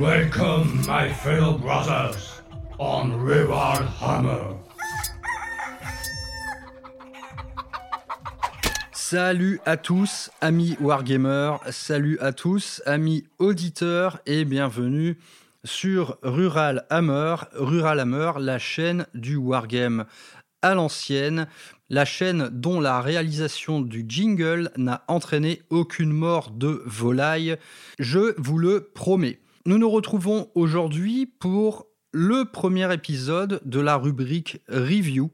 Welcome, my fellow brothers, on Rival Hammer. Salut à tous, amis Wargamers, salut à tous, amis auditeurs, et bienvenue sur Rural Hammer. Rural Hammer, la chaîne du Wargame à l'ancienne, la chaîne dont la réalisation du jingle n'a entraîné aucune mort de volaille, je vous le promets. Nous nous retrouvons aujourd'hui pour le premier épisode de la rubrique Review.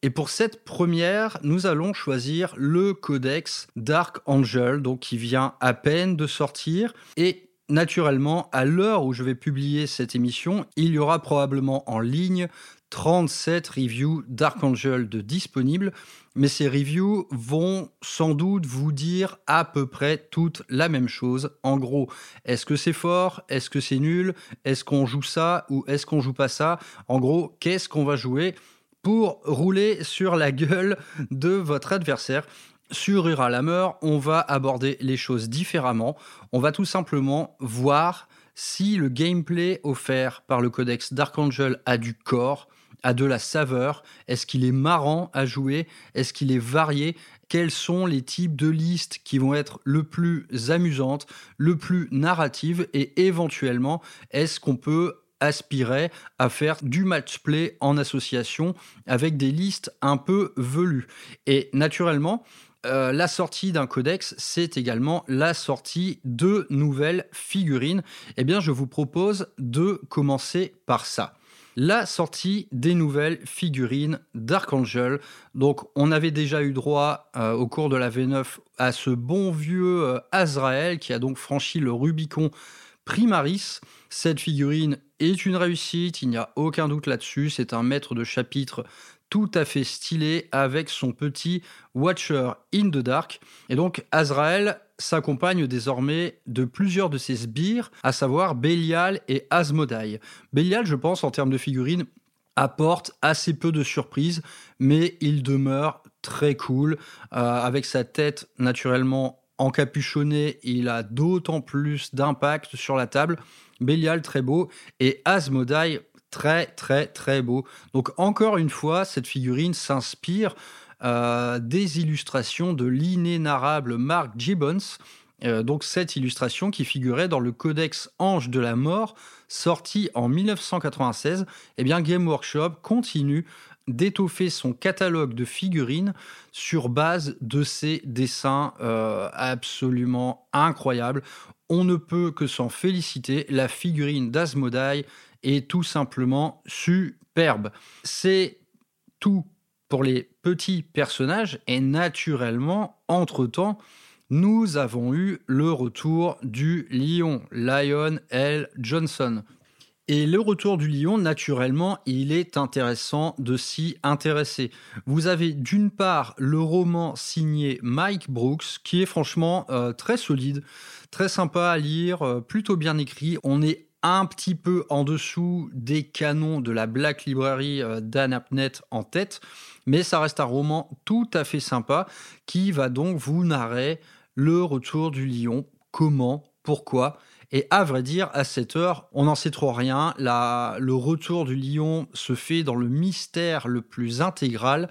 Et pour cette première, nous allons choisir le codex Dark Angel, donc qui vient à peine de sortir. Et naturellement, à l'heure où je vais publier cette émission, il y aura probablement en ligne 37 reviews Dark Angel de disponibles, mais ces reviews vont sans doute vous dire à peu près toute la même chose. En gros, est-ce que c'est fort? Est-ce que c'est nul? Est-ce qu'on joue ça ou est-ce qu'on joue pas ça? En gros, qu'est-ce qu'on va jouer pour rouler sur la gueule de votre adversaire? Sur Hammer, on va aborder les choses différemment. On va tout simplement voir si le gameplay offert par le codex Dark Angel a du corps, a de la saveur, est-ce qu'il est marrant à jouer, est-ce qu'il est varié, quels sont les types de listes qui vont être le plus amusantes, le plus narratives? Et éventuellement est-ce qu'on peut aspirait à faire du match play en association avec des listes un peu velues? Et naturellement, euh, la sortie d'un codex, c'est également la sortie de nouvelles figurines. Eh bien, je vous propose de commencer par ça. La sortie des nouvelles figurines d'Archangel. Donc, on avait déjà eu droit euh, au cours de la V9 à ce bon vieux euh, Azrael qui a donc franchi le Rubicon Primaris. Cette figurine est une réussite, il n'y a aucun doute là-dessus. C'est un maître de chapitre tout à fait stylé avec son petit Watcher in the Dark. Et donc Azrael s'accompagne désormais de plusieurs de ses sbires, à savoir Belial et Asmodai. Belial, je pense, en termes de figurines, apporte assez peu de surprises, mais il demeure très cool, euh, avec sa tête naturellement encapuchonné, il a d'autant plus d'impact sur la table. Belial, très beau. Et Asmodai, très, très, très beau. Donc, encore une fois, cette figurine s'inspire euh, des illustrations de l'inénarrable Mark Gibbons. Euh, donc, cette illustration qui figurait dans le Codex Ange de la Mort, sorti en 1996. Eh bien, Game Workshop continue d'étoffer son catalogue de figurines sur base de ces dessins euh, absolument incroyables. On ne peut que s'en féliciter. La figurine d'Asmodai est tout simplement superbe. C'est tout pour les petits personnages et naturellement, entre-temps, nous avons eu le retour du lion, Lion L. Johnson. Et le retour du lion, naturellement, il est intéressant de s'y intéresser. Vous avez d'une part le roman signé Mike Brooks, qui est franchement euh, très solide, très sympa à lire, euh, plutôt bien écrit. On est un petit peu en dessous des canons de la Black Library euh, d'Anne en tête, mais ça reste un roman tout à fait sympa qui va donc vous narrer le retour du lion, comment, pourquoi et à vrai dire, à cette heure, on n'en sait trop rien. le retour du lion se fait dans le mystère le plus intégral.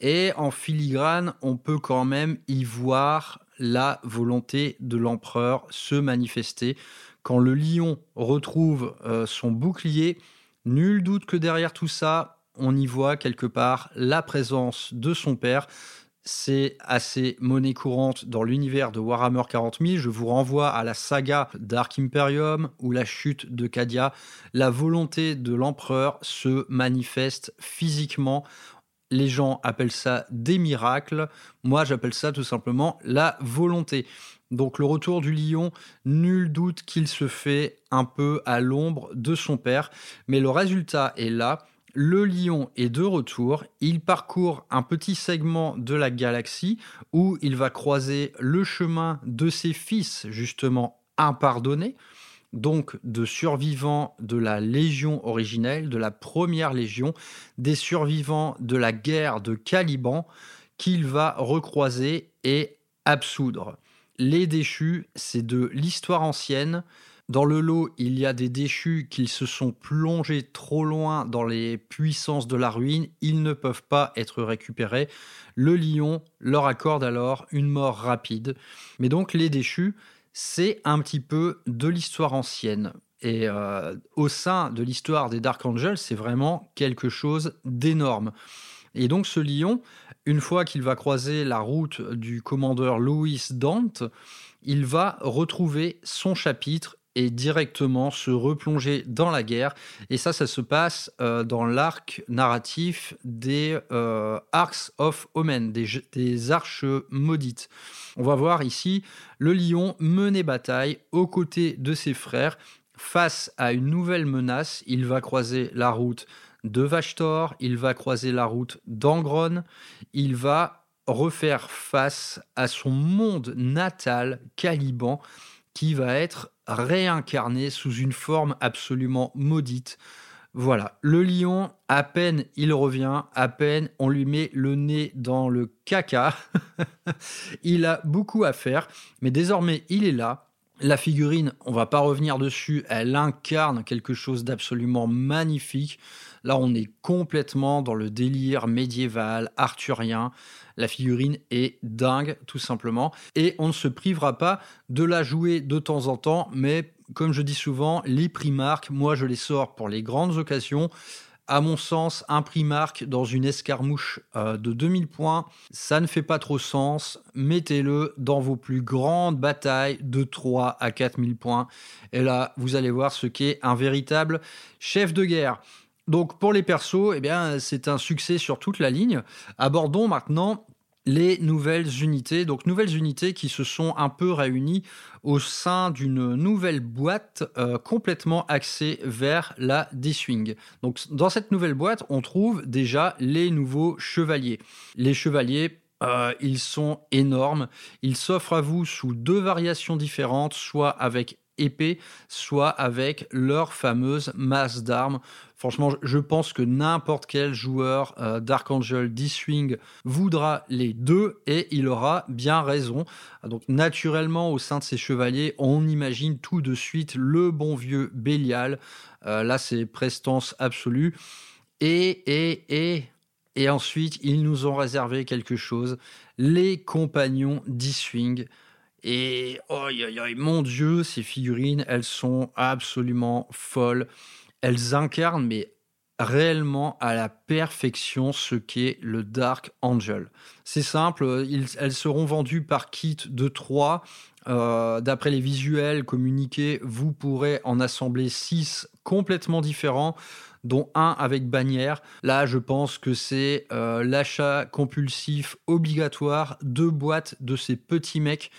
Et en filigrane, on peut quand même y voir la volonté de l'empereur se manifester. Quand le lion retrouve euh, son bouclier, nul doute que derrière tout ça, on y voit quelque part la présence de son père c'est assez monnaie courante dans l'univers de Warhammer 40 000. Je vous renvoie à la saga Dark Imperium ou la chute de Cadia. La volonté de l'empereur se manifeste physiquement. Les gens appellent ça des miracles. Moi, j'appelle ça tout simplement la volonté. Donc le retour du lion, nul doute qu'il se fait un peu à l'ombre de son père, mais le résultat est là. Le lion est de retour, il parcourt un petit segment de la galaxie où il va croiser le chemin de ses fils justement impardonnés, donc de survivants de la Légion originelle, de la première Légion, des survivants de la guerre de Caliban, qu'il va recroiser et absoudre. Les déchus, c'est de l'histoire ancienne, Dans le lot, il y a des déchus qui se sont plongés trop loin dans les puissances de la ruine. Ils ne peuvent pas être récupérés. Le lion leur accorde alors une mort rapide. Mais donc les déchus, c'est un petit peu de l'histoire ancienne. Et euh, au sein de l'histoire des Dark Angels, c'est vraiment quelque chose d'énorme. Et donc ce lion, une fois qu'il va croiser la route du commandeur Louis Dante, il va retrouver son chapitre et directement se replonger dans la guerre. Et ça, ça se passe euh, dans l'arc narratif des euh, Arcs of Omen, des, des, arches maudites. On va voir ici le lion mener bataille aux côtés de ses frères. Face à une nouvelle menace, il va croiser la route de Vashtor, il va croiser la route d'Angron, il va refaire face à son monde natal, Caliban, qui va être réincarné sous une forme absolument maudite. Voilà, le lion, à peine il revient, à peine on lui met le nez dans le caca. il a beaucoup à faire, mais désormais il est là. La figurine, on va pas revenir dessus, elle incarne quelque chose d'absolument magnifique. Là, on est complètement dans le délire médiéval, arthurien. La figurine est dingue, tout simplement. Et on ne se privera pas de la jouer de temps en temps, mais comme je dis souvent, les Primark, moi je les sors pour les grandes occasions. À mon sens, un Primark dans une escarmouche euh, de 2000 points, ça ne fait pas trop sens. Mettez-le dans vos plus grandes batailles de 3 à 4000 points. Et là, vous allez voir ce qu'est un véritable chef de guerre. Donc pour les persos, eh c'est un succès sur toute la ligne. Abordons maintenant les nouvelles unités. Donc nouvelles unités qui se sont un peu réunies au sein d'une nouvelle boîte euh, complètement axée vers la D-Swing. Donc dans cette nouvelle boîte, on trouve déjà les nouveaux chevaliers. Les chevaliers euh, ils sont énormes. Ils s'offrent à vous sous deux variations différentes, soit avec soit avec leur fameuse masse d'armes. Franchement, je pense que n'importe quel joueur euh, d'Archangel D-Swing voudra les deux et il aura bien raison. Donc naturellement, au sein de ces chevaliers, on imagine tout de suite le bon vieux Bélial. Euh, là, c'est prestance absolue. Et, et, et, et ensuite, ils nous ont réservé quelque chose. Les compagnons D-Swing. Et oh, mon Dieu, ces figurines, elles sont absolument folles. Elles incarnent, mais réellement à la perfection ce qu'est le Dark Angel. C'est simple, elles seront vendues par kit de 3. Euh, d'après les visuels communiqués, vous pourrez en assembler 6 complètement différents dont un avec bannière. Là, je pense que c'est euh, l'achat compulsif obligatoire de boîtes de ces petits mecs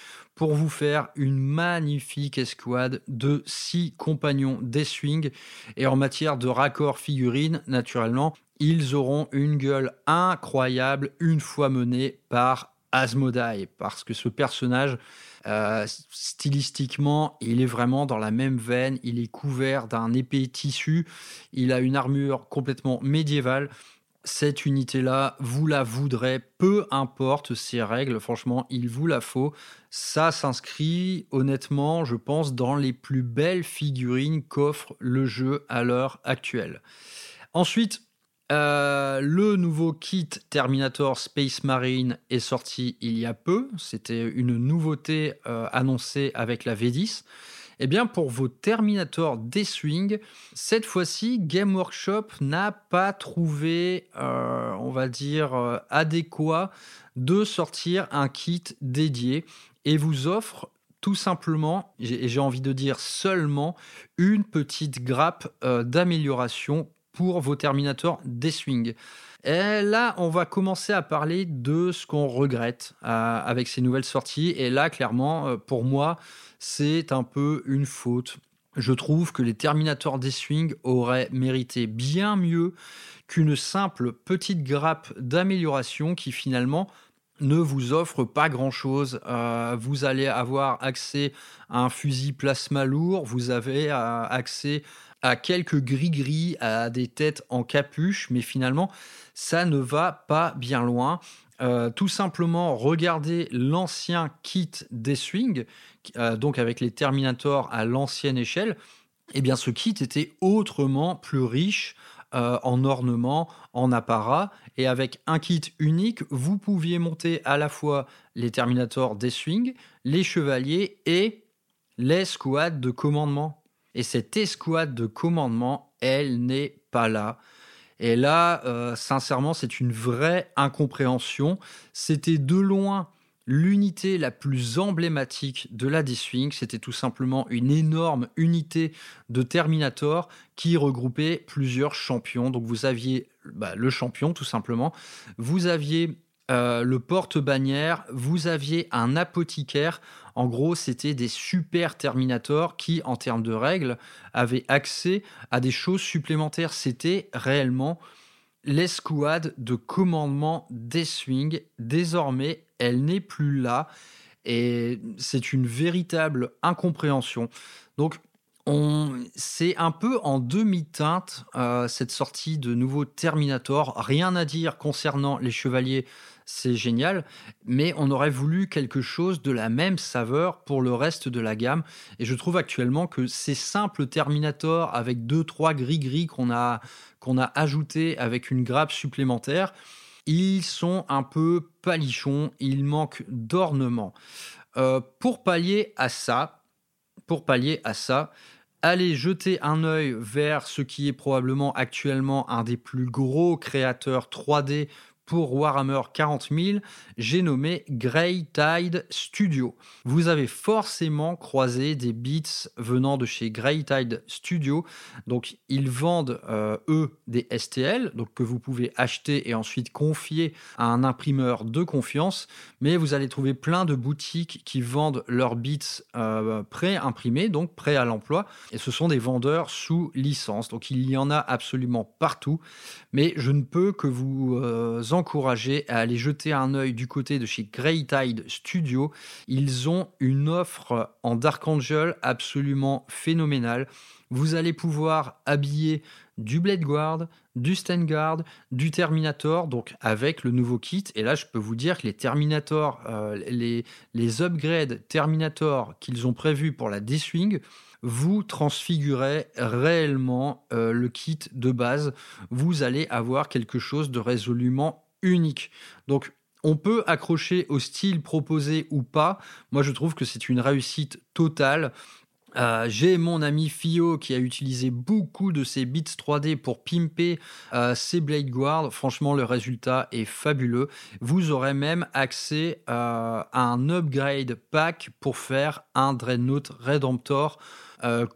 pour vous faire une magnifique escouade de six compagnons des swings. Et en matière de raccord figurines, naturellement, ils auront une gueule incroyable une fois menés par Asmodai, parce que ce personnage, euh, stylistiquement, il est vraiment dans la même veine, il est couvert d'un épais tissu, il a une armure complètement médiévale cette unité-là, vous la voudrez, peu importe ses règles, franchement, il vous la faut. Ça s'inscrit, honnêtement, je pense, dans les plus belles figurines qu'offre le jeu à l'heure actuelle. Ensuite, euh, le nouveau kit Terminator Space Marine est sorti il y a peu. C'était une nouveauté euh, annoncée avec la V10. Eh bien, pour vos Terminator D-Swing, cette fois-ci, Game Workshop n'a pas trouvé, euh, on va dire, euh, adéquat de sortir un kit dédié et vous offre tout simplement, et j'ai envie de dire seulement, une petite grappe euh, d'amélioration pour vos Terminator D-Swing. Et là, on va commencer à parler de ce qu'on regrette avec ces nouvelles sorties. Et là, clairement, pour moi, c'est un peu une faute. Je trouve que les Terminators des Swing auraient mérité bien mieux qu'une simple petite grappe d'amélioration qui finalement ne vous offre pas grand-chose. Euh, vous allez avoir accès à un fusil plasma lourd, vous avez euh, accès à quelques gris-gris, à des têtes en capuche, mais finalement, ça ne va pas bien loin. euh, tout simplement regardez l'ancien kit des Swing, euh, donc avec les Terminators à l'ancienne échelle. Eh bien, ce kit était autrement plus riche euh, en ornements, en apparat, et avec un kit unique, vous pouviez monter à la fois les Terminators des Swing, les Chevaliers et l'escouade de commandement. Et cette escouade de commandement, elle n'est pas là. Et là, euh, sincèrement, c'est une vraie incompréhension. C'était de loin l'unité la plus emblématique de la D-Swing. C'était tout simplement une énorme unité de Terminator qui regroupait plusieurs champions. Donc vous aviez bah, le champion tout simplement. Vous aviez euh, le porte-bannière, vous aviez un apothicaire. En gros, c'était des super Terminators qui, en termes de règles, avaient accès à des choses supplémentaires. C'était réellement l'escouade de commandement des. Désormais, elle n'est plus là et c'est une véritable incompréhension. Donc, c'est un peu en demi-teinte euh, cette sortie de nouveau Terminator. Rien à dire concernant les chevaliers c'est génial, mais on aurait voulu quelque chose de la même saveur pour le reste de la gamme. Et je trouve actuellement que ces simples Terminator avec deux trois gris gris qu'on a qu'on a ajouté avec une grappe supplémentaire, ils sont un peu palichons, ils manquent d'ornement. Euh, pour pallier à ça, pour pallier à ça, allez jeter un œil vers ce qui est probablement actuellement un des plus gros créateurs 3D pour Warhammer 40 000, j'ai nommé Grey Tide Studio. Vous avez forcément croisé des bits venant de chez Grey Tide Studio. Donc, ils vendent, euh, eux, des STL, donc que vous pouvez acheter et ensuite confier à un imprimeur de confiance. Mais vous allez trouver plein de boutiques qui vendent leurs bits euh, pré-imprimés, donc prêts à l'emploi. Et ce sont des vendeurs sous licence. Donc, il y en a absolument partout. Mais je ne peux que vous euh, encourager à aller jeter un œil du côté de chez Grey Tide Studio. Ils ont une offre en Dark Angel absolument phénoménale. Vous allez pouvoir habiller du Blade Guard, du Stand Guard, du Terminator, donc avec le nouveau kit. Et là, je peux vous dire que les Terminator, euh, les, les upgrades Terminator qu'ils ont prévus pour la D-Swing, vous transfigurez réellement euh, le kit de base. Vous allez avoir quelque chose de résolument unique. Donc, on peut accrocher au style proposé ou pas. Moi, je trouve que c'est une réussite totale. Euh, j'ai mon ami Fio qui a utilisé beaucoup de ses bits 3D pour pimper euh, ses Blade Guard. Franchement, le résultat est fabuleux. Vous aurez même accès euh, à un upgrade pack pour faire un Dreadnought Redemptor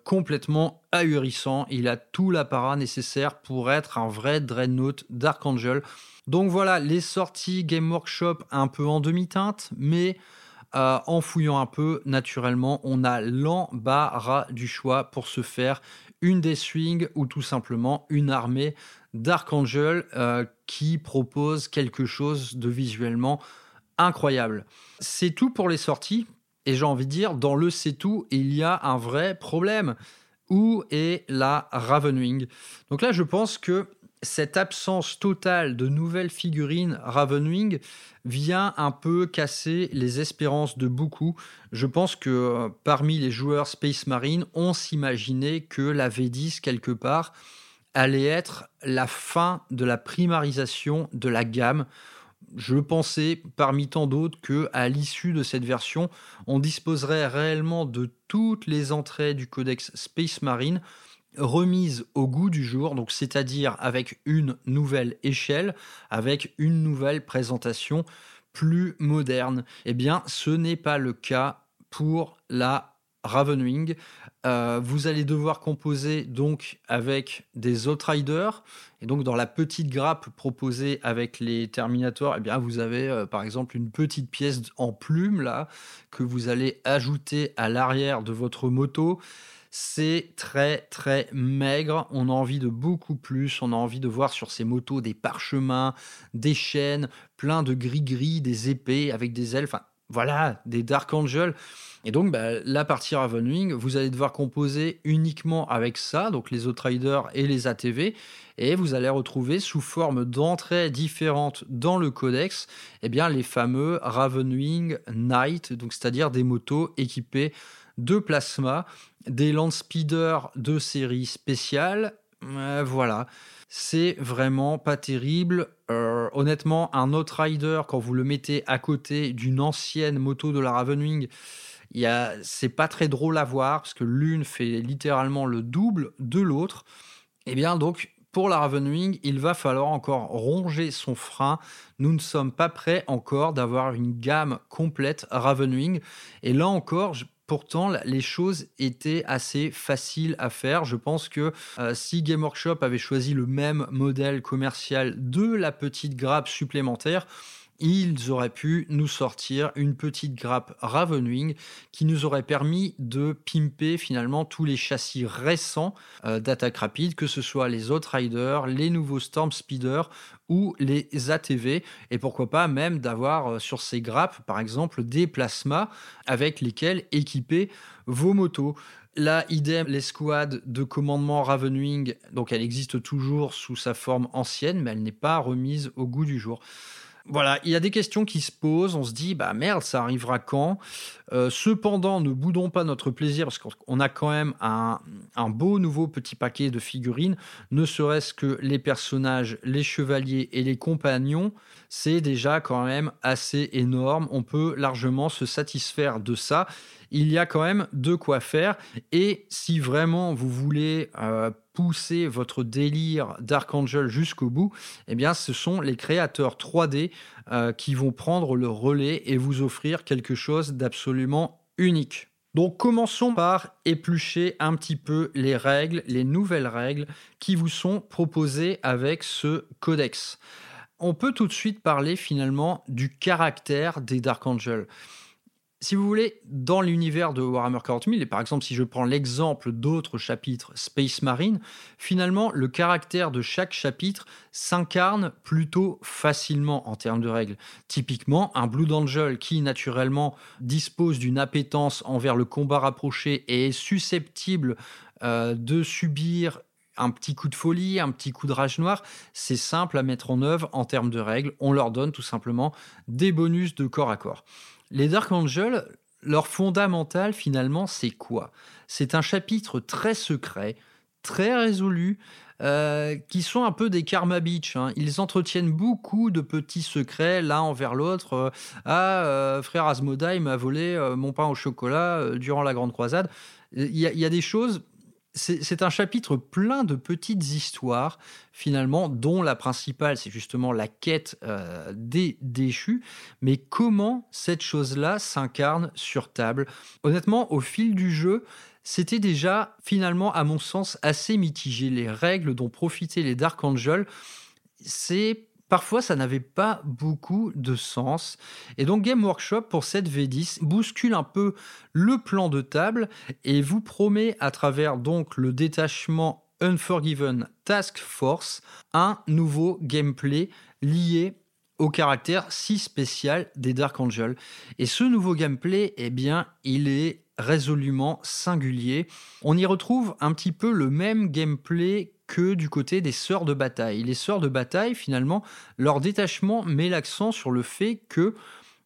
complètement ahurissant. Il a tout l'apparat nécessaire pour être un vrai Dreadnought Dark Angel. Donc voilà, les sorties Game Workshop un peu en demi-teinte, mais euh, en fouillant un peu, naturellement, on a l'embarras du choix pour se faire une des swings ou tout simplement une armée d'Archangel euh, qui propose quelque chose de visuellement incroyable. C'est tout pour les sorties. Et j'ai envie de dire, dans le c'est tout, il y a un vrai problème. Où est la Ravenwing? Donc là, je pense que cette absence totale de nouvelles figurines Ravenwing vient un peu casser les espérances de beaucoup. Je pense que euh, parmi les joueurs Space Marine, on s'imaginait que la V10 quelque part allait être la fin de la primarisation de la gamme. Je pensais parmi tant d'autres que à l'issue de cette version, on disposerait réellement de toutes les entrées du codex Space Marine remise au goût du jour, donc c'est-à-dire avec une nouvelle échelle, avec une nouvelle présentation plus moderne. Eh bien, ce n'est pas le cas pour la Ravenwing. Euh, vous allez devoir composer donc avec des Outriders. Et donc dans la petite grappe proposée avec les Terminators, eh bien vous avez euh, par exemple une petite pièce en plume là que vous allez ajouter à l'arrière de votre moto. C'est très très maigre. On a envie de beaucoup plus. On a envie de voir sur ces motos des parchemins, des chaînes, plein de gris-gris, des épées avec des ailes. Enfin, voilà, des Dark Angel. Et donc, bah, la partie Ravenwing, vous allez devoir composer uniquement avec ça, donc les Outriders et les ATV, et vous allez retrouver sous forme d'entrées différentes dans le codex, eh bien, les fameux Ravenwing Knight, donc c'est-à-dire des motos équipées de plasma, des land speeders de série spéciale, euh, voilà. C'est vraiment pas terrible. Euh, honnêtement, un Outrider, quand vous le mettez à côté d'une ancienne moto de la Ravenwing, c'est pas très drôle à voir parce que l'une fait littéralement le double de l'autre. Et eh bien donc pour la Ravenwing, il va falloir encore ronger son frein. Nous ne sommes pas prêts encore d'avoir une gamme complète Ravenwing. Et là encore, Pourtant, les choses étaient assez faciles à faire. Je pense que euh, si Game Workshop avait choisi le même modèle commercial de la petite grappe supplémentaire, ils auraient pu nous sortir une petite grappe Ravenwing qui nous aurait permis de pimper finalement tous les châssis récents euh, d'attaque rapide, que ce soit les Outriders, les nouveaux Storm Speeder ou les ATV, et pourquoi pas même d'avoir euh, sur ces grappes, par exemple, des plasmas avec lesquels équiper vos motos. Là, idem, l'escouade de commandement Ravenwing, donc elle existe toujours sous sa forme ancienne, mais elle n'est pas remise au goût du jour. Voilà, il y a des questions qui se posent. On se dit, bah merde, ça arrivera quand? Euh, Cependant, ne boudons pas notre plaisir parce qu'on a quand même un, beau nouveau petit paquet de figurines. Ne serait-ce que les personnages, les chevaliers et les compagnons, c'est déjà quand même assez énorme. On peut largement se satisfaire de ça. Il y a quand même de quoi faire. Et si vraiment vous voulez euh, pousser votre délire Angel jusqu'au bout, eh bien, ce sont les créateurs 3D euh, qui vont prendre le relais et vous offrir quelque chose d'absolument unique. Donc commençons par éplucher un petit peu les règles, les nouvelles règles qui vous sont proposées avec ce codex. On peut tout de suite parler finalement du caractère des Dark Angels si vous voulez, dans l'univers de Warhammer 40 000, et par exemple si je prends l'exemple d'autres chapitres Space Marine, finalement le caractère de chaque chapitre s'incarne plutôt facilement en termes de règles. Typiquement, un Blue Angel qui naturellement dispose d'une appétence envers le combat rapproché et est susceptible euh, de subir un petit coup de folie, un petit coup de rage noire, c'est simple à mettre en œuvre en termes de règles. On leur donne tout simplement des bonus de corps à corps. Les Dark Angels, leur fondamental finalement, c'est quoi? C'est un chapitre très secret, très résolu, euh, qui sont un peu des karma beach. Hein. Ils entretiennent beaucoup de petits secrets l'un envers l'autre. Euh, ah, euh, frère Asmodai m'a volé mon pain au chocolat durant la Grande Croisade. Il y, a des choses c'est un chapitre plein de petites histoires, finalement, dont la principale, c'est justement la quête euh, des déchus. Mais comment cette chose-là s'incarne sur table? Honnêtement, au fil du jeu, c'était déjà, finalement, à mon sens, assez mitigé. Les règles dont profitaient les Dark Angels, c'est Parfois, ça n'avait pas beaucoup de sens. Et donc, Game Workshop, pour cette V10, bouscule un peu le plan de table et vous promet, à travers donc le détachement Unforgiven Task Force, un nouveau gameplay lié au caractère si spécial des Dark Angels. Et ce nouveau gameplay, eh bien, il est résolument singulier. On y retrouve un petit peu le même gameplay que du côté des sœurs de bataille. Les sœurs de bataille, finalement, leur détachement met l'accent sur le fait que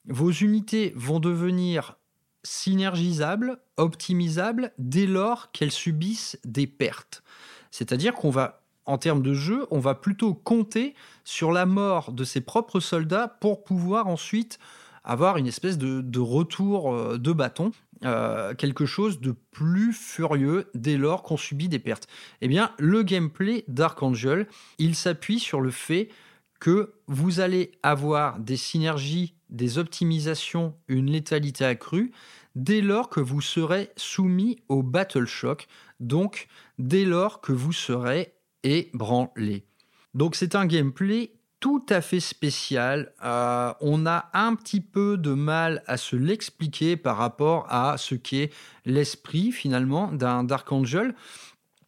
vos unités vont devenir synergisables, optimisables, dès lors qu'elles subissent des pertes. C'est-à-dire qu'on va, en termes de jeu, on va plutôt compter sur la mort de ses propres soldats pour pouvoir ensuite avoir une espèce de, retour euh, de bâton, euh, quelque chose de plus furieux dès lors qu'on subit des pertes. Eh bien, le gameplay Dark Angel, il s'appuie sur le fait que vous allez avoir des synergies, des optimisations, une létalité accrue, dès lors que vous serez soumis au Battle Shock, donc dès lors que vous serez ébranlé. Donc c'est un gameplay tout à fait spécial. Euh, on a un petit peu de mal à se l'expliquer par rapport à ce qu'est l'esprit finalement d'un Dark Angel.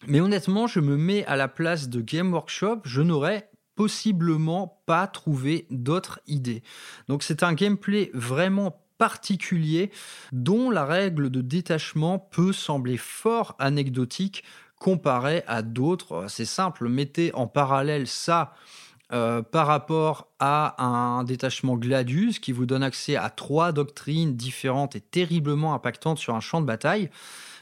Mais honnêtement, je me mets à la place de Game Workshop, je n'aurais possiblement pas trouvé d'autres idées. Donc c'est un gameplay vraiment particulier dont la règle de détachement peut sembler fort anecdotique comparée à d'autres. C'est simple, mettez en parallèle ça euh, par rapport à un détachement Gladius qui vous donne accès à trois doctrines différentes et terriblement impactantes sur un champ de bataille.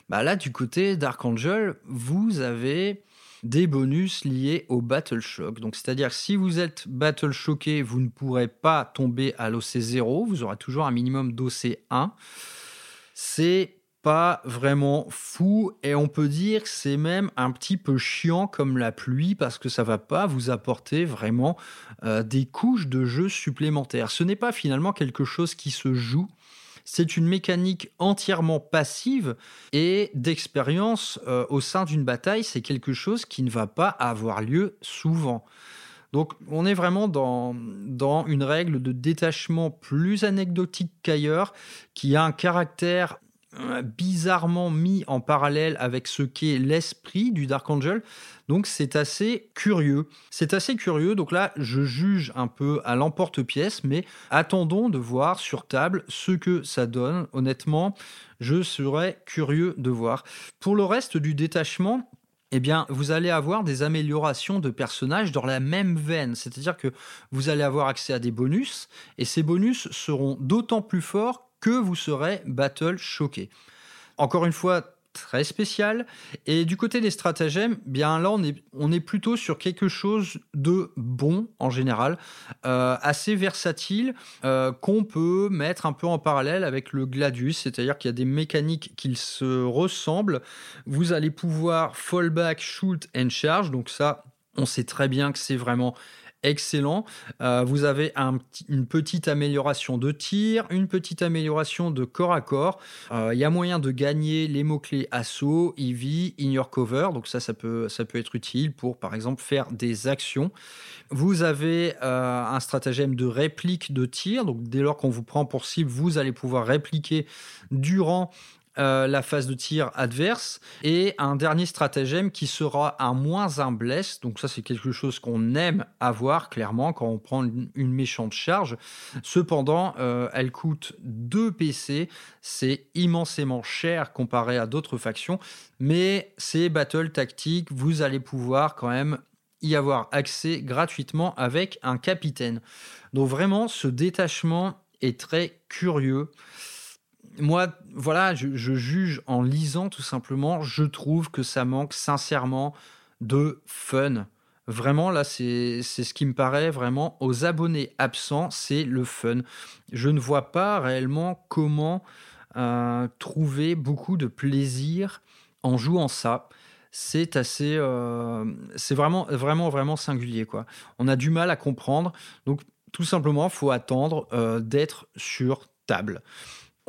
Bah là, du côté Dark Angel, vous avez des bonus liés au Battle Shock. Donc, c'est-à-dire si vous êtes Battle Shocké, vous ne pourrez pas tomber à l'OC 0, vous aurez toujours un minimum d'OC 1. C'est pas vraiment fou et on peut dire que c'est même un petit peu chiant comme la pluie parce que ça va pas vous apporter vraiment euh, des couches de jeu supplémentaires. Ce n'est pas finalement quelque chose qui se joue, c'est une mécanique entièrement passive et d'expérience euh, au sein d'une bataille, c'est quelque chose qui ne va pas avoir lieu souvent. Donc on est vraiment dans, dans une règle de détachement plus anecdotique qu'ailleurs, qui a un caractère bizarrement mis en parallèle avec ce qu'est l'esprit du Dark Angel. Donc c'est assez curieux. C'est assez curieux. Donc là, je juge un peu à l'emporte-pièce, mais attendons de voir sur table ce que ça donne. Honnêtement, je serais curieux de voir. Pour le reste du détachement, eh bien, vous allez avoir des améliorations de personnages dans la même veine. C'est-à-dire que vous allez avoir accès à des bonus, et ces bonus seront d'autant plus forts que vous serez battle choqué. Encore une fois, très spécial. Et du côté des stratagèmes, bien là, on est, plutôt sur quelque chose de bon en général, euh, assez versatile, euh, qu'on peut mettre un peu en parallèle avec le Gladius, c'est-à-dire qu'il y a des mécaniques qui se ressemblent. Vous allez pouvoir fallback, shoot and charge, donc ça, on sait très bien que c'est vraiment excellent. Euh, vous avez une petite amélioration de tir, une petite amélioration de corps à corps. Euh, il y a moyen de gagner les mots-clés assaut, EV, in your cover. Donc ça, ça peut, ça peut être utile pour, par exemple, faire des actions. Vous avez euh, un stratagème de réplique de tir. Donc dès lors qu'on vous prend pour cible, vous allez pouvoir répliquer durant euh, la phase de tir adverse et un dernier stratagème qui sera un moins un bless. Donc ça c'est quelque chose qu'on aime avoir clairement quand on prend une, méchante charge. Cependant, euh, elle coûte 2 PC, c'est immensément cher comparé à d'autres factions, mais c'est battle tactique, vous allez pouvoir quand même y avoir accès gratuitement avec un capitaine. Donc vraiment, ce détachement est très curieux moi, voilà, je, juge en lisant tout simplement, je trouve que ça manque sincèrement de fun. Vraiment, là, c'est ce qui me paraît vraiment aux abonnés absents, c'est le fun. Je ne vois pas réellement comment euh, trouver beaucoup de plaisir en jouant ça. C'est assez, euh, c'est vraiment, vraiment, vraiment singulier, quoi. On a du mal à comprendre, donc tout simplement, faut attendre euh, d'être sur table.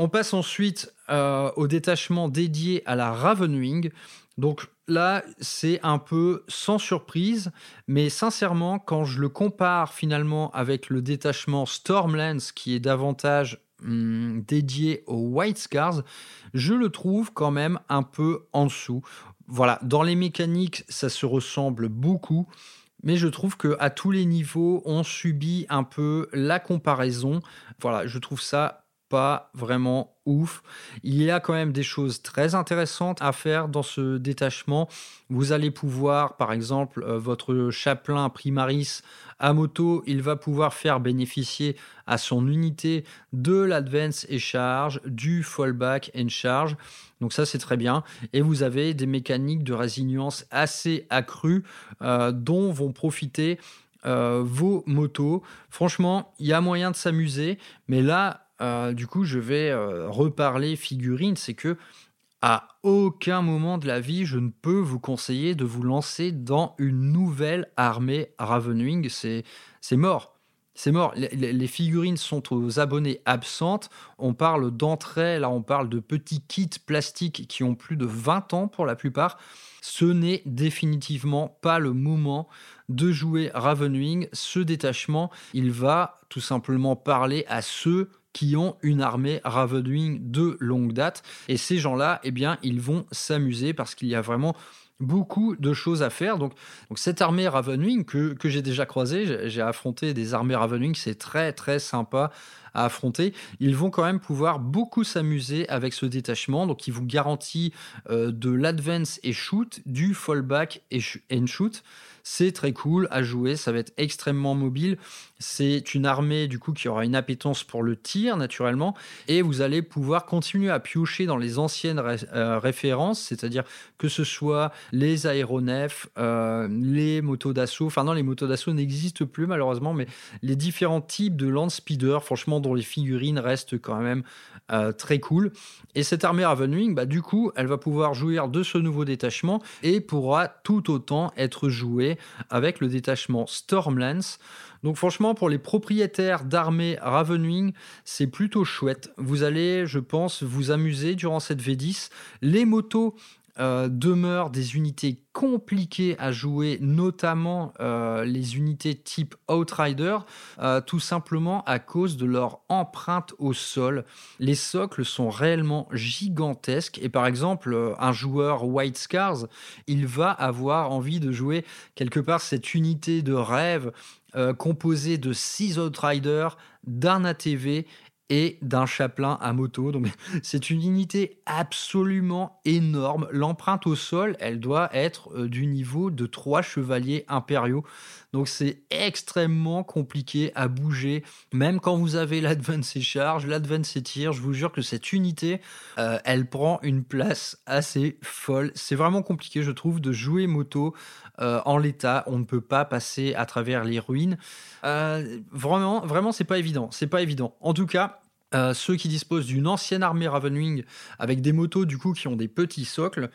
On passe ensuite euh, au détachement dédié à la Ravenwing. Donc là, c'est un peu sans surprise, mais sincèrement, quand je le compare finalement avec le détachement Stormlands, qui est davantage hmm, dédié aux White Scars, je le trouve quand même un peu en dessous. Voilà, dans les mécaniques, ça se ressemble beaucoup. Mais je trouve que à tous les niveaux, on subit un peu la comparaison. Voilà, je trouve ça pas vraiment ouf. Il y a quand même des choses très intéressantes à faire dans ce détachement. Vous allez pouvoir, par exemple, euh, votre chapelain primaris à moto, il va pouvoir faire bénéficier à son unité de l'advance et charge, du fallback and charge. Donc ça c'est très bien. Et vous avez des mécaniques de résilience assez accrues euh, dont vont profiter euh, vos motos. Franchement, il y a moyen de s'amuser, mais là, euh, du coup, je vais euh, reparler figurine, c'est que à aucun moment de la vie, je ne peux vous conseiller de vous lancer dans une nouvelle armée Ravenwing. C'est mort. C'est mort. Les, figurines sont aux abonnés absentes. On parle d'entrée, là on parle de petits kits plastiques qui ont plus de 20 ans pour la plupart. Ce n'est définitivement pas le moment de jouer Ravenwing. Ce détachement, il va tout simplement parler à ceux qui ont une armée Ravenwing de longue date. Et ces gens-là, eh bien, ils vont s'amuser parce qu'il y a vraiment beaucoup de choses à faire. Donc, cette armée Ravenwing que, que j'ai déjà croisée, j'ai affronté des armées Ravenwing, c'est très très sympa à affronter. Ils vont quand même pouvoir beaucoup s'amuser avec ce détachement, donc il vous garantit euh, de l'advance et shoot, du fallback et, shoot. C'est très cool à jouer, ça va être extrêmement mobile. C'est une armée du coup qui aura une appétence pour le tir naturellement et vous allez pouvoir continuer à piocher dans les anciennes euh, références, c'est-à-dire que ce soit les aéronefs, euh, les motos d'assaut, enfin non les motos d'assaut n'existent plus malheureusement, mais les différents types de land speeder, franchement dont les figurines restent quand même euh, très cool. Et cette armée Ravenwing, bah, du coup, elle va pouvoir jouir de ce nouveau détachement et pourra tout autant être jouée avec le détachement Stormlance. Donc franchement, pour les propriétaires d'armées Ravenwing, c'est plutôt chouette. Vous allez, je pense, vous amuser durant cette V10. Les motos euh, demeurent des unités compliquées à jouer, notamment euh, les unités type Outrider, euh, tout simplement à cause de leur empreinte au sol. Les socles sont réellement gigantesques et par exemple, un joueur White Scars, il va avoir envie de jouer quelque part cette unité de rêve composée de 6 Outriders, d'un ATV et d'un chapelain à moto. Donc c'est une unité absolument énorme. L'empreinte au sol, elle doit être euh, du niveau de trois chevaliers impériaux. Donc c'est extrêmement compliqué à bouger. Même quand vous avez l'advance et charge, l'advance et tir, je vous jure que cette unité, euh, elle prend une place assez folle. C'est vraiment compliqué, je trouve, de jouer moto euh, en l'état. On ne peut pas passer à travers les ruines. vraiment, vraiment, c'est pas évident. C'est pas évident. En tout cas, euh, ceux qui disposent d'une ancienne armée Ravenwing avec des motos du coup qui ont des petits socles,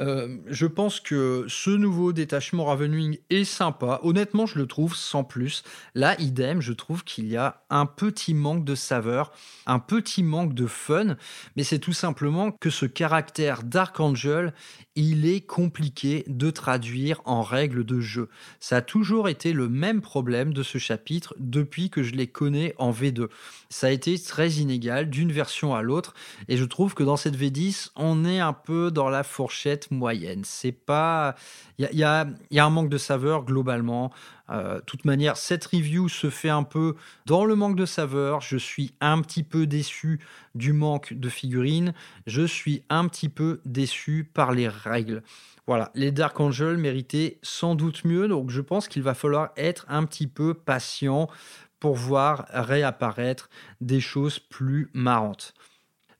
euh, je pense que ce nouveau détachement Ravenwing est sympa. Honnêtement, je le trouve sans plus. Là, idem, je trouve qu'il y a un petit manque de saveur, un petit manque de fun, mais c'est tout simplement que ce caractère Dark Angel, il est compliqué de traduire en règles de jeu. Ça a toujours été le même problème de ce chapitre depuis que je les connais en V2. Ça a été très inégal d'une version à l'autre, et je trouve que dans cette V10, on est un peu dans la fourchette moyenne. C'est pas. Il y a, un manque de saveur globalement. Euh, toute manière, cette review se fait un peu dans le manque de saveur. Je suis un petit peu déçu du manque de figurines. Je suis un petit peu déçu par les règles. Voilà, les Dark Angels méritaient sans doute mieux, donc je pense qu'il va falloir être un petit peu patient pour voir réapparaître des choses plus marrantes.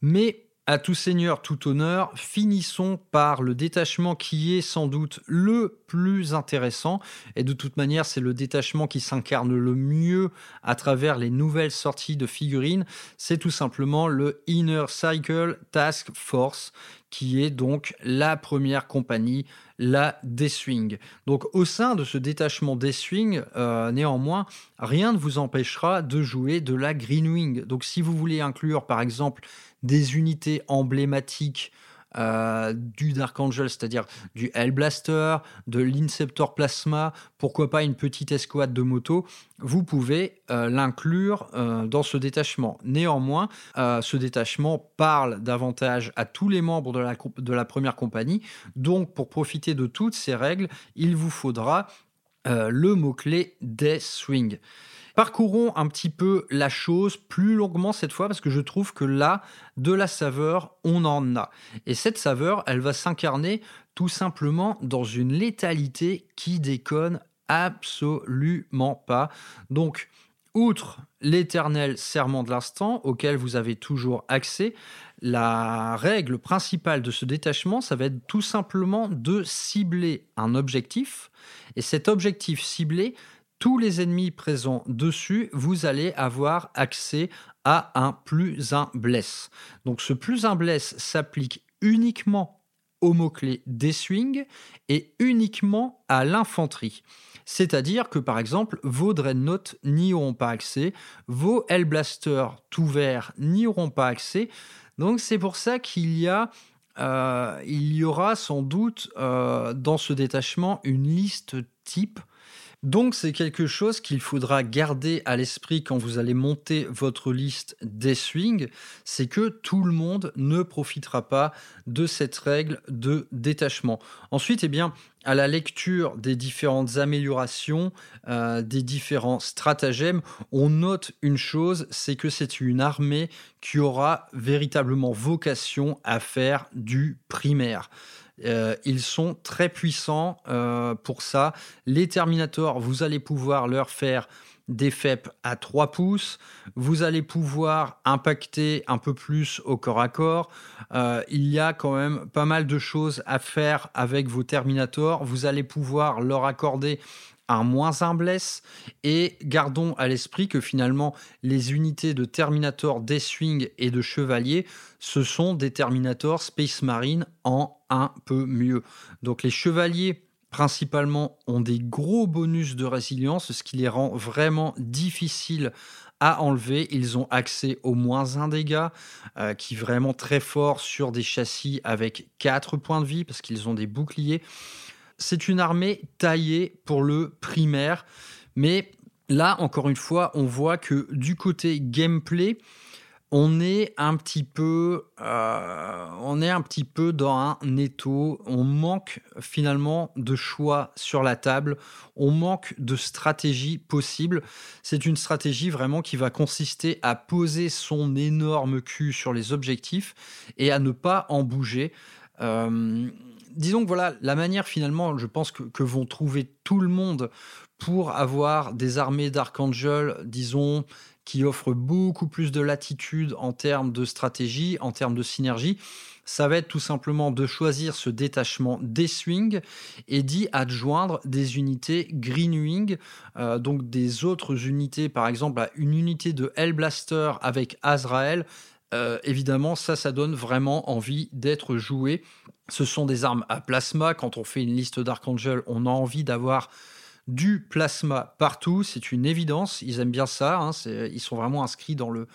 Mais à tout seigneur, tout honneur, finissons par le détachement qui est sans doute le plus intéressant. Et de toute manière, c'est le détachement qui s'incarne le mieux à travers les nouvelles sorties de figurines. C'est tout simplement le Inner Cycle Task Force, qui est donc la première compagnie, la Deathwing. Donc au sein de ce détachement Deathwing, euh, néanmoins, rien ne vous empêchera de jouer de la Greenwing. Donc si vous voulez inclure par exemple des unités emblématiques euh, du Dark Angel, c'est-à-dire du Hellblaster, de l'Inceptor Plasma, pourquoi pas une petite escouade de moto, vous pouvez euh, l'inclure euh, dans ce détachement. Néanmoins, ce détachement parle davantage à tous les membres de la, de la première compagnie, donc pour profiter de toutes ces règles, il vous faudra le mot-clé Death Swing. Parcourons un petit peu la chose plus longuement cette fois parce que je trouve que là, de la saveur, on en a. Et cette saveur, elle va s'incarner tout simplement dans une létalité qui déconne absolument pas. Donc, outre l'éternel serment de l'instant auquel vous avez toujours accès, la règle principale de ce détachement, ça va être tout simplement de cibler un objectif. Et cet objectif ciblé, tous les ennemis présents dessus, vous allez avoir accès à un plus un bless. Donc ce plus un bless s'applique uniquement au mot-clé des swings et uniquement à l'infanterie. C'est-à-dire que par exemple, vos Dreadnoughts n'y auront pas accès, vos Hellblasters tout verts n'y auront pas accès. Donc c'est pour ça qu'il y a euh, il y aura sans doute euh, dans ce détachement une liste type Donc c'est quelque chose qu'il faudra garder à l'esprit quand vous allez monter votre liste des swings, c'est que tout le monde ne profitera pas de cette règle de détachement. Ensuite, eh bien, à la lecture des différentes améliorations, euh, des différents stratagèmes, on note une chose, c'est que c'est une armée qui aura véritablement vocation à faire du primaire. Euh, ils sont très puissants euh, pour ça. Les Terminators, vous allez pouvoir leur faire des FEP à 3 pouces. Vous allez pouvoir impacter un peu plus au corps à corps. Euh, il y a quand même pas mal de choses à faire avec vos Terminators. Vous allez pouvoir leur accorder un moins un bless et gardons à l'esprit que finalement les unités de Terminator, Deathwing et de Chevalier ce sont des Terminator Space Marine en un peu mieux. Donc les Chevaliers principalement ont des gros bonus de résilience, ce qui les rend vraiment difficiles à enlever. Ils ont accès au moins un dégât, euh, qui est vraiment très fort sur des châssis avec 4 points de vie, parce qu'ils ont des boucliers. C'est une armée taillée pour le primaire, mais là, encore une fois, on voit que du côté gameplay, on est un petit peu, euh, on est un petit peu dans un étau. On manque finalement de choix sur la table. On manque de stratégie possible. C'est une stratégie vraiment qui va consister à poser son énorme cul sur les objectifs et à ne pas en bouger. Euh, disons que voilà, la manière finalement, je pense que, vont trouver tout le monde pour avoir des armées d'Archangel, disons, qui offre beaucoup plus de latitude en termes de stratégie, en termes de synergie, ça va être tout simplement de choisir ce détachement des swings et d'y adjoindre des unités Greenwing, euh, donc des autres unités, par exemple une unité de Hellblaster avec Azrael. Euh, évidemment, ça, ça donne vraiment envie d'être joué. Ce sont des armes à plasma. Quand on fait une liste d'Archangel, on a envie d'avoir du plasma partout, c'est une évidence. Ils aiment bien ça. Hein, ils sont vraiment inscrits dans le,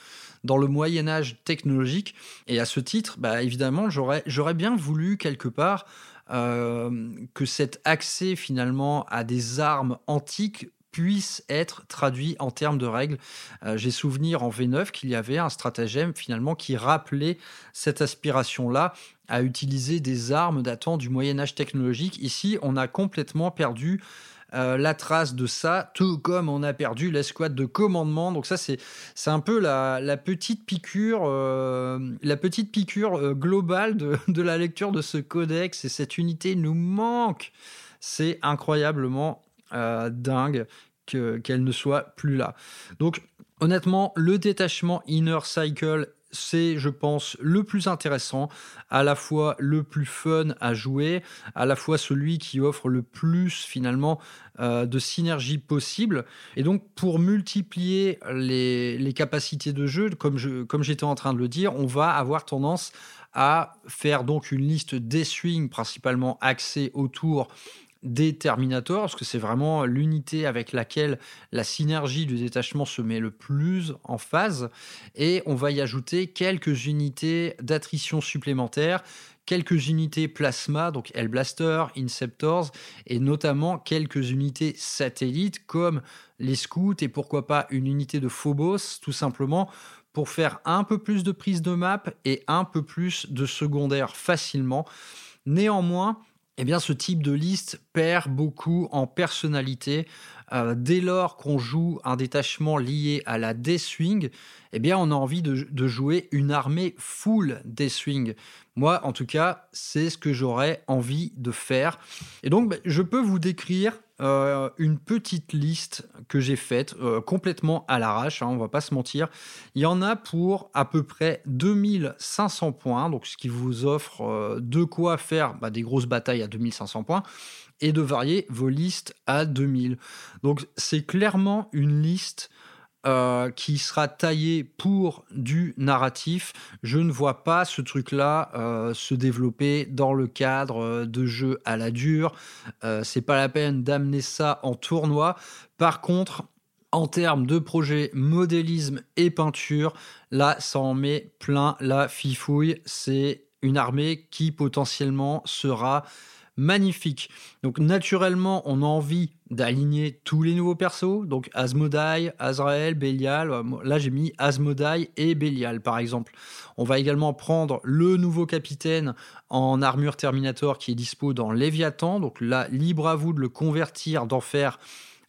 dans le Moyen Âge technologique. Et à ce titre, bah, évidemment, j'aurais, bien voulu quelque part euh, que cet accès finalement à des armes antiques puisse être traduit en termes de règles. Euh, j'ai souvenir en V9 qu'il y avait un stratagème finalement qui rappelait cette aspiration-là à utiliser des armes datant du Moyen Âge technologique. Ici, on a complètement perdu euh, la trace de ça, tout comme on a perdu l'escouade de commandement. Donc ça, c'est un peu la, petite piqûre, euh, la petite piqûre globale de, de, la lecture de ce codex. Et cette unité nous manque. C'est incroyablement dingue qu'elle ne soit plus là. Donc honnêtement, le détachement Inner Cycle c'est, je pense, le plus intéressant, à la fois le plus fun à jouer, à la fois celui qui offre le plus finalement euh, de synergie possible. Et donc, pour multiplier les, capacités de jeu, comme, comme j'étais en train de le dire, on va avoir tendance à faire donc une liste des swings principalement axée autour des Terminators, parce que c'est vraiment l'unité avec laquelle la synergie du détachement se met le plus en phase. Et on va y ajouter quelques unités d'attrition supplémentaires, quelques unités plasma, donc Hellblaster, Inceptors, et notamment quelques unités satellites comme les scouts et pourquoi pas une unité de Phobos, tout simplement pour faire un peu plus de prise de map et un peu plus de secondaire facilement. Néanmoins, eh bien, ce type de liste perd beaucoup en personnalité. Euh, dès lors qu'on joue un détachement lié à la D-Swing, eh bien, on a envie de, jouer une armée full D-Swing. Moi, en tout cas, c'est ce que j'aurais envie de faire. Et donc, ben, je peux vous décrire euh, une petite liste que j'ai faite euh, complètement à l'arrache, hein, on va pas se mentir. Il y en a pour à peu près 2500 points, donc ce qui vous offre de quoi faire bah, des grosses batailles à 2500 points et de varier vos listes à 2000. Donc c'est clairement une liste euh, qui sera taillé pour du narratif. Je ne vois pas ce truc-là euh, se développer dans le cadre euh, de jeux à la dure. c'est pas la peine d'amener ça en tournoi. Par contre, en termes de projet modélisme et peinture, là, ça en met plein la fifouille. C'est une armée qui potentiellement sera magnifique. Donc naturellement, on a envie d'aligner tous les nouveaux persos, donc Asmodai, Azrael, Belial. Là, j'ai mis Asmodai et Belial, par exemple. On va également prendre le nouveau capitaine en armure Terminator qui est dispo dans Léviathan. Donc là, libre à vous de le convertir, d'en faire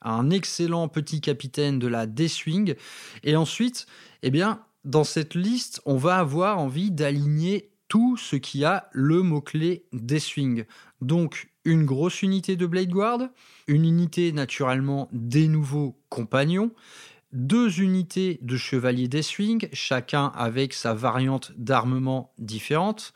un excellent petit capitaine de la D-Swing. Et ensuite, eh bien, dans cette liste, on va avoir envie d'aligner tout ce qui a le mot-clé D-Swing. Donc, une grosse unité de Blade Guard, une unité naturellement des nouveaux compagnons, deux unités de chevaliers des swings, chacun avec sa variante d'armement différente,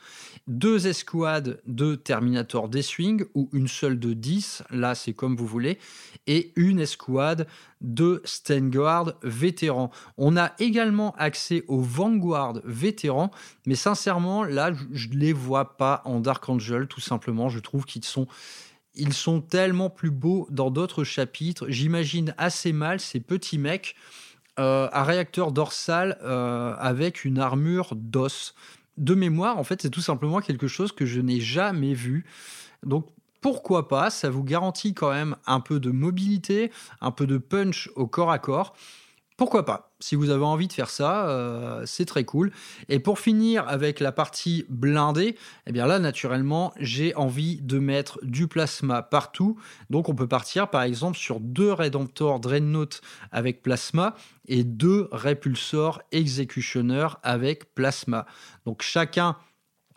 deux escouades de Terminator des swings, ou une seule de 10, là c'est comme vous voulez, et une escouade de Stengard vétérans. On a également accès aux Vanguard vétérans, mais sincèrement là je ne les vois pas en Dark Angel, tout simplement, je trouve qu'ils sont ils sont tellement plus beaux dans d'autres chapitres. J'imagine assez mal ces petits mecs euh, à réacteur dorsal euh, avec une armure d'os. De mémoire, en fait, c'est tout simplement quelque chose que je n'ai jamais vu. Donc, pourquoi pas? Ça vous garantit quand même un peu de mobilité, un peu de punch au corps à corps pourquoi pas? Si vous avez envie de faire ça, euh, c'est très cool. Et pour finir avec la partie blindée, eh bien là, naturellement, j'ai envie de mettre du plasma partout. Donc on peut partir par exemple sur deux Redemptor Dreadnought avec plasma et deux Repulsor Executioner avec plasma. Donc chacun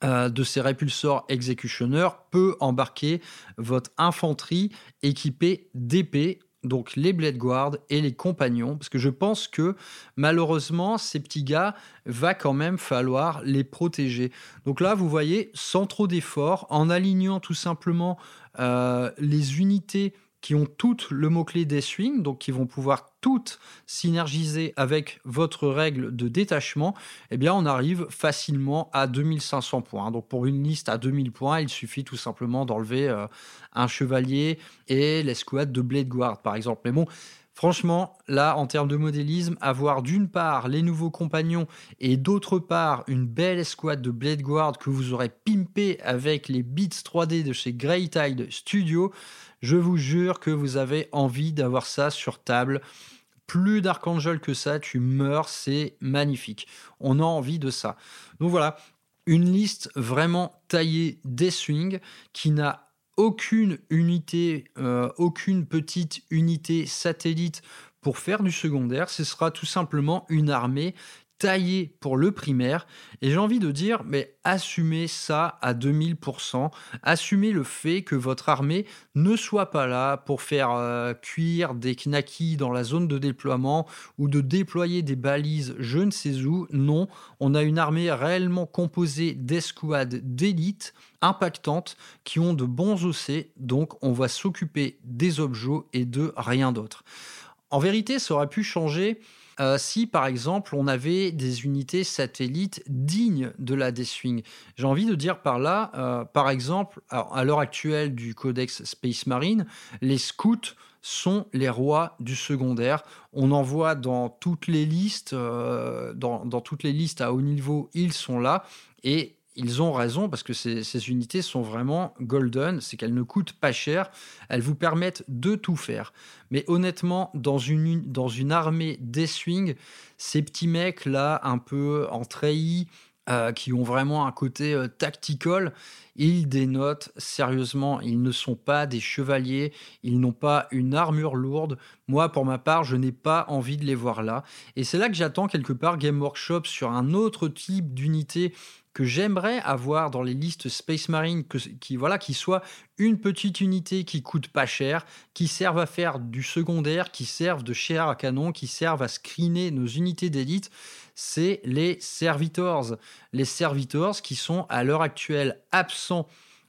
euh, de ces répulsors exécutionneurs peut embarquer votre infanterie équipée d'épées donc les Blade Guard et les compagnons, parce que je pense que malheureusement, ces petits gars, va quand même falloir les protéger. Donc là, vous voyez, sans trop d'efforts, en alignant tout simplement euh, les unités qui ont toutes le mot-clé des swings, donc qui vont pouvoir toutes avec votre règle de détachement, eh bien on arrive facilement à 2500 points. Donc pour une liste à 2000 points, il suffit tout simplement d'enlever euh, un chevalier et l'escouade de Blade Guard par exemple. Mais bon, Franchement, là, en termes de modélisme, avoir d'une part les nouveaux compagnons et d'autre part une belle escouade de Blade Guard que vous aurez pimpé avec les bits 3D de chez Grey Tide Studio, je vous jure que vous avez envie d'avoir ça sur table. Plus d'Archangel que ça, tu meurs, c'est magnifique. On a envie de ça. Donc voilà, une liste vraiment taillée des swings qui n'a aucune unité, euh, aucune petite unité satellite pour faire du secondaire. Ce sera tout simplement une armée taillé pour le primaire. Et j'ai envie de dire, mais assumez ça à 2000%. Assumez le fait que votre armée ne soit pas là pour faire euh, cuire des knackis dans la zone de déploiement ou de déployer des balises je ne sais où. Non, on a une armée réellement composée d'escouades d'élite impactantes qui ont de bons OC, donc on va s'occuper des objets et de rien d'autre. En vérité, ça aurait pu changer euh, si par exemple on avait des unités satellites dignes de la D-Swing. J'ai envie de dire par là, euh, par exemple, à l'heure actuelle du Codex Space Marine, les scouts sont les rois du secondaire. On en voit dans toutes les listes, euh, dans, dans, toutes les listes à haut niveau, ils sont là. Et ils ont raison parce que ces, unités sont vraiment golden, c'est qu'elles ne coûtent pas cher, elles vous permettent de tout faire. Mais honnêtement, dans une, dans une armée des swings, ces petits mecs là, un peu en treillis, euh, qui ont vraiment un côté euh, tactical, ils dénotent sérieusement. Ils ne sont pas des chevaliers, ils n'ont pas une armure lourde. Moi, pour ma part, je n'ai pas envie de les voir là. Et c'est là que j'attends quelque part Game Workshop sur un autre type d'unité que j'aimerais avoir dans les listes Space Marine, qui, voilà, qui soit une petite unité qui coûte pas cher, qui serve à faire du secondaire, qui serve de chair à canon, qui serve à screener nos unités d'élite, c'est les Servitors. Les Servitors qui sont à l'heure actuelle absents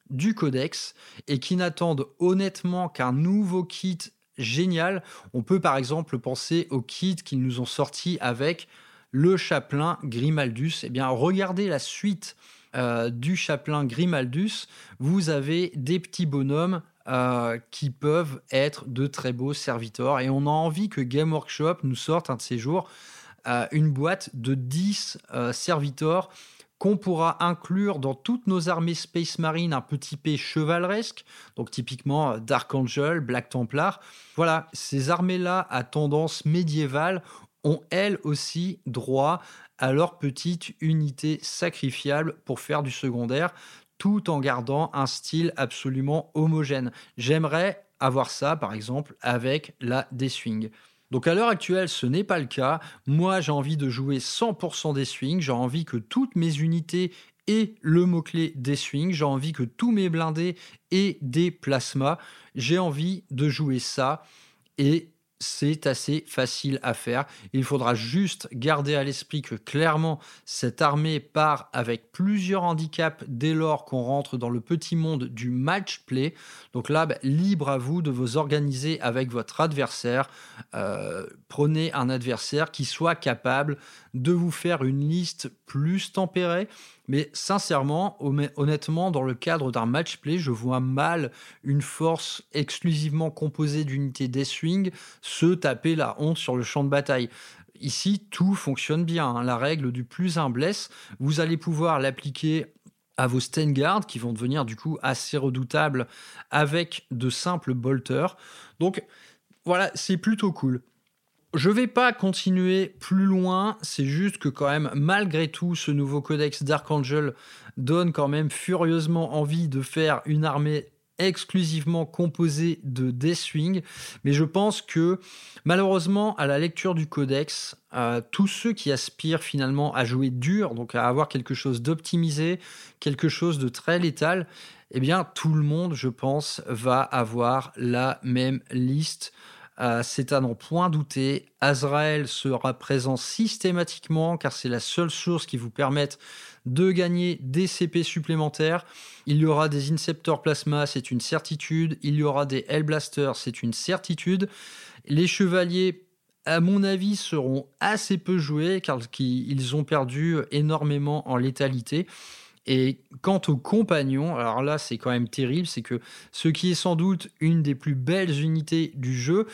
du codex et qui n'attendent honnêtement qu'un nouveau kit génial. On peut par exemple penser au kit qu'ils nous ont sorti avec le chapelain Grimaldus. Eh bien, regardez la suite euh, du chapelain Grimaldus. Vous avez des petits bonhommes euh, qui peuvent être de très beaux serviteurs. Et on a envie que Game Workshop nous sorte un de ces jours une boîte de 10 serviteurs qu'on pourra inclure dans toutes nos armées Space Marine un petit P chevaleresque, donc typiquement euh, Dark Angel, Black Templar. Voilà, ces armées-là à tendance médiévale ont elles aussi droit à leur petite unité sacrifiable pour faire du secondaire, tout en gardant un style absolument homogène. J'aimerais avoir ça, par exemple, avec la Deathwing. Donc à l'heure actuelle, ce n'est pas le cas. Moi, j'ai envie de jouer 100% des swings. J'ai envie que toutes mes unités aient le mot-clé des swings. J'ai envie que tous mes blindés aient des plasmas. J'ai envie de jouer ça. Et c'est assez facile à faire. Il faudra juste garder à l'esprit que clairement, cette armée part avec plusieurs handicaps dès lors qu'on rentre dans le petit monde du match play. Donc là, bah, libre à vous de vous organiser avec votre adversaire. Euh, prenez un adversaire qui soit capable de vous faire une liste plus tempérée. Mais sincèrement, honnêtement, dans le cadre d'un match play, je vois mal une force exclusivement composée d'unités Deathwing se taper la honte sur le champ de bataille. Ici, tout fonctionne bien. Hein. La règle du plus un blesse, vous allez pouvoir l'appliquer à vos Stengard qui vont devenir du coup assez redoutables avec de simples bolters. Donc voilà, c'est plutôt cool. Je vais pas continuer plus loin, c'est juste que quand même, malgré tout, ce nouveau codex Dark Angel donne quand même furieusement envie de faire une armée exclusivement composée de Deathwing, mais je pense que malheureusement, à la lecture du codex, euh, tous ceux qui aspirent finalement à jouer dur, donc à avoir quelque chose d'optimisé, quelque chose de très létal, eh bien tout le monde, je pense, va avoir la même liste euh, c'est à n'en point douter. Azrael sera présent systématiquement car c'est la seule source qui vous permette de gagner des CP supplémentaires. Il y aura des Inceptor Plasma, c'est une certitude. Il y aura des Hellblasters, c'est une certitude. Les chevaliers, à mon avis, seront assez peu joués car ils ont perdu énormément en létalité. Et quant aux compagnons, alors là c'est quand même terrible, c'est que ce qui est sans doute une des plus belles unités du jeu,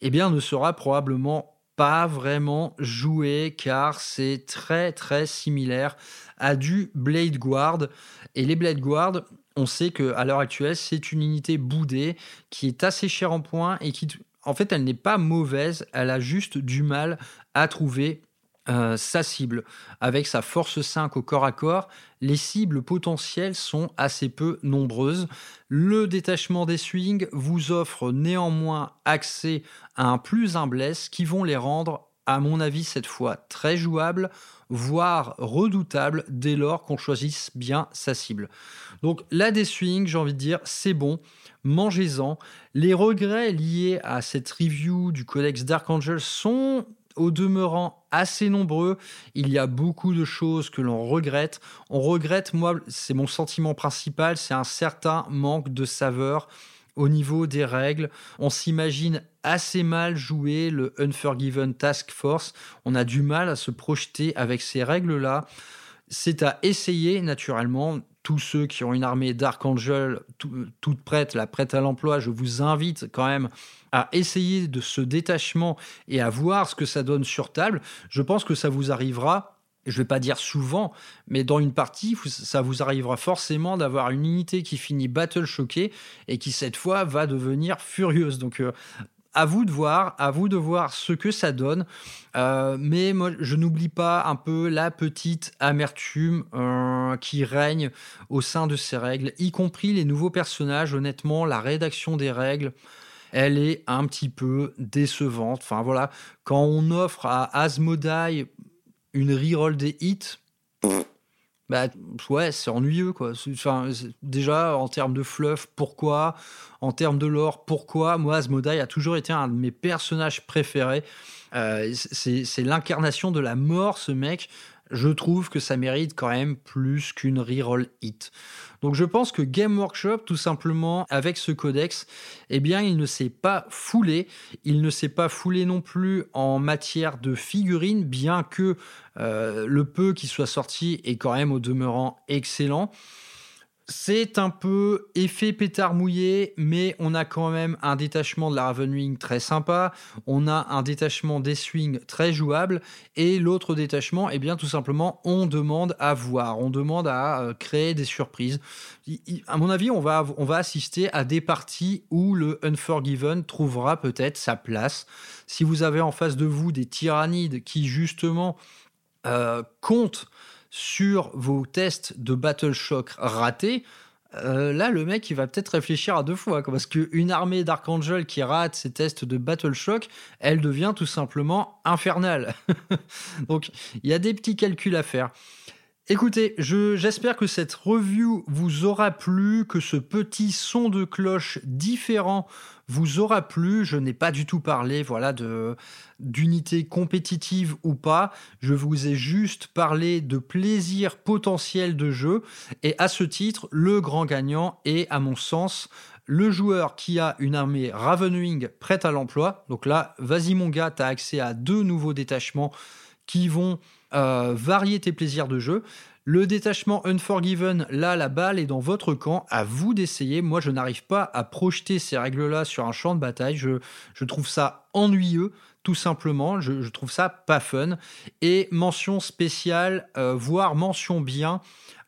eh bien ne sera probablement pas vraiment joué car c'est très très similaire à du Blade Guard. Et les Blade Guard, on sait qu'à l'heure actuelle, c'est une unité boudée qui est assez chère en points et qui, en fait, elle n'est pas mauvaise, elle a juste du mal à trouver euh, sa cible. Avec sa force 5 au corps à corps, les cibles potentielles sont assez peu nombreuses. Le détachement des swings vous offre néanmoins accès à un plus un bless qui vont les rendre, à mon avis, cette fois très jouables, voire redoutables dès lors qu'on choisisse bien sa cible. Donc là des swings, j'ai envie de dire, c'est bon mangez-en. Les regrets liés à cette review du codex Dark Angel sont au demeurant assez nombreux. Il y a beaucoup de choses que l'on regrette. On regrette, moi, c'est mon sentiment principal, c'est un certain manque de saveur au niveau des règles. On s'imagine assez mal jouer le Unforgiven Task Force. On a du mal à se projeter avec ces règles-là. C'est à essayer, naturellement. Tous ceux qui ont une armée Dark Angel toute prête, la prête à l'emploi, je vous invite quand même à essayer de ce détachement et à voir ce que ça donne sur table, je pense que ça vous arrivera je vais pas dire souvent, mais dans une partie, ça vous arrivera forcément d'avoir une unité qui finit battle choquée et qui cette fois va devenir furieuse. Donc euh, à vous de voir, à vous de voir ce que ça donne. Euh, mais je n'oublie pas un peu la petite amertume euh, qui règne au sein de ces règles, y compris les nouveaux personnages. Honnêtement, la rédaction des règles elle est un petit peu décevante. Enfin voilà, quand on offre à Asmodai une reroll des hits, bah ouais, c'est ennuyeux quoi. Enfin, déjà en termes de fluff, pourquoi? En termes de lore, pourquoi? Moi, Asmodai a toujours été un de mes personnages préférés. Euh, c'est l'incarnation de la mort, ce mec je trouve que ça mérite quand même plus qu'une reroll hit. Donc je pense que Game Workshop, tout simplement, avec ce codex, eh bien, il ne s'est pas foulé. Il ne s'est pas foulé non plus en matière de figurines, bien que euh, le peu qui soit sorti est quand même au demeurant excellent. C'est un peu effet pétard mouillé, mais on a quand même un détachement de la Ravenwing très sympa, on a un détachement des swings très jouable, et l'autre détachement, eh bien tout simplement, on demande à voir, on demande à euh, créer des surprises. À mon avis, on va, on va assister à des parties où le Unforgiven trouvera peut-être sa place. Si vous avez en face de vous des tyrannides qui justement euh, comptent sur vos tests de Battle Shock ratés, euh, là, le mec, il va peut-être réfléchir à deux fois. Parce qu'une armée d'Archangel qui rate ses tests de Battle Shock, elle devient tout simplement infernale. Donc, il y a des petits calculs à faire. Écoutez, j'espère que cette review vous aura plu, que ce petit son de cloche différent vous aura plu. Je n'ai pas du tout parlé voilà, d'unité compétitive ou pas. Je vous ai juste parlé de plaisir potentiel de jeu. Et à ce titre, le grand gagnant est, à mon sens, le joueur qui a une armée Ravenwing prête à l'emploi. Donc là, vas-y mon gars, tu as accès à deux nouveaux détachements qui vont euh, varier tes plaisirs de jeu. Le détachement Unforgiven, là, la balle est dans votre camp. À vous d'essayer. Moi, je n'arrive pas à projeter ces règles-là sur un champ de bataille. Je, je trouve ça ennuyeux, tout simplement. Je, trouve ça pas fun. Et mention spéciale, euh, voire mention bien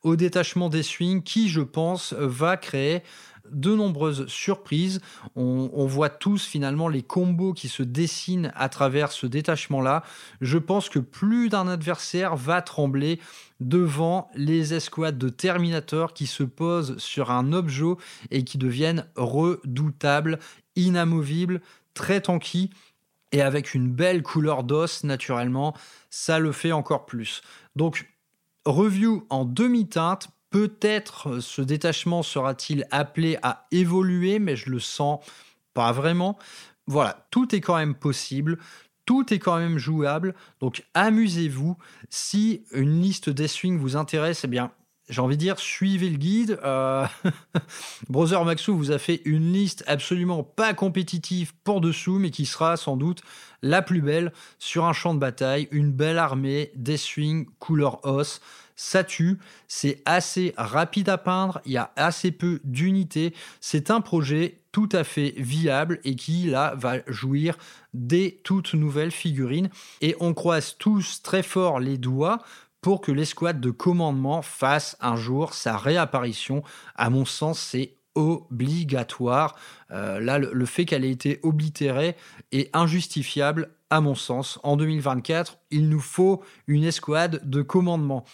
au détachement des swings qui, je pense, va créer de nombreuses surprises. On, voit tous finalement les combos qui se dessinent à travers ce détachement-là. Je pense que plus d'un adversaire va trembler devant les escouades de Terminator qui se posent sur un objet et qui deviennent redoutables, inamovibles, très tanky et avec une belle couleur d'os naturellement, ça le fait encore plus. Donc review en demi-teinte Peut-être euh, ce détachement sera-t-il appelé à évoluer, mais je le sens pas vraiment. Voilà, tout est quand même possible. Tout est quand même jouable, donc amusez-vous. Si une liste des swings vous intéresse, eh bien, j'ai envie de dire, suivez le guide. Euh... Brother Maxou vous a fait une liste absolument pas compétitive pour dessous, mais qui sera sans doute la plus belle sur un champ de bataille. Une belle armée, des swings, couleur os ça tue, c'est assez rapide à peindre, il y a assez peu d'unités, c'est un projet tout à fait viable et qui là va jouir des toutes nouvelles figurines et on croise tous très fort les doigts pour que l'escouade de commandement fasse un jour sa réapparition. À mon sens, c'est obligatoire. Euh, là, le, fait qu'elle ait été oblitérée est injustifiable, à mon sens. En 2024, il nous faut une escouade de commandement.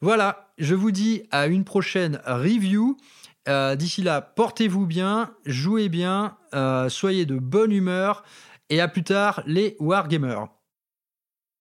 Voilà, je vous dis à une prochaine review. Euh, d'ici là, portez-vous bien, jouez bien, euh, soyez de bonne humeur et à plus tard les Wargamers.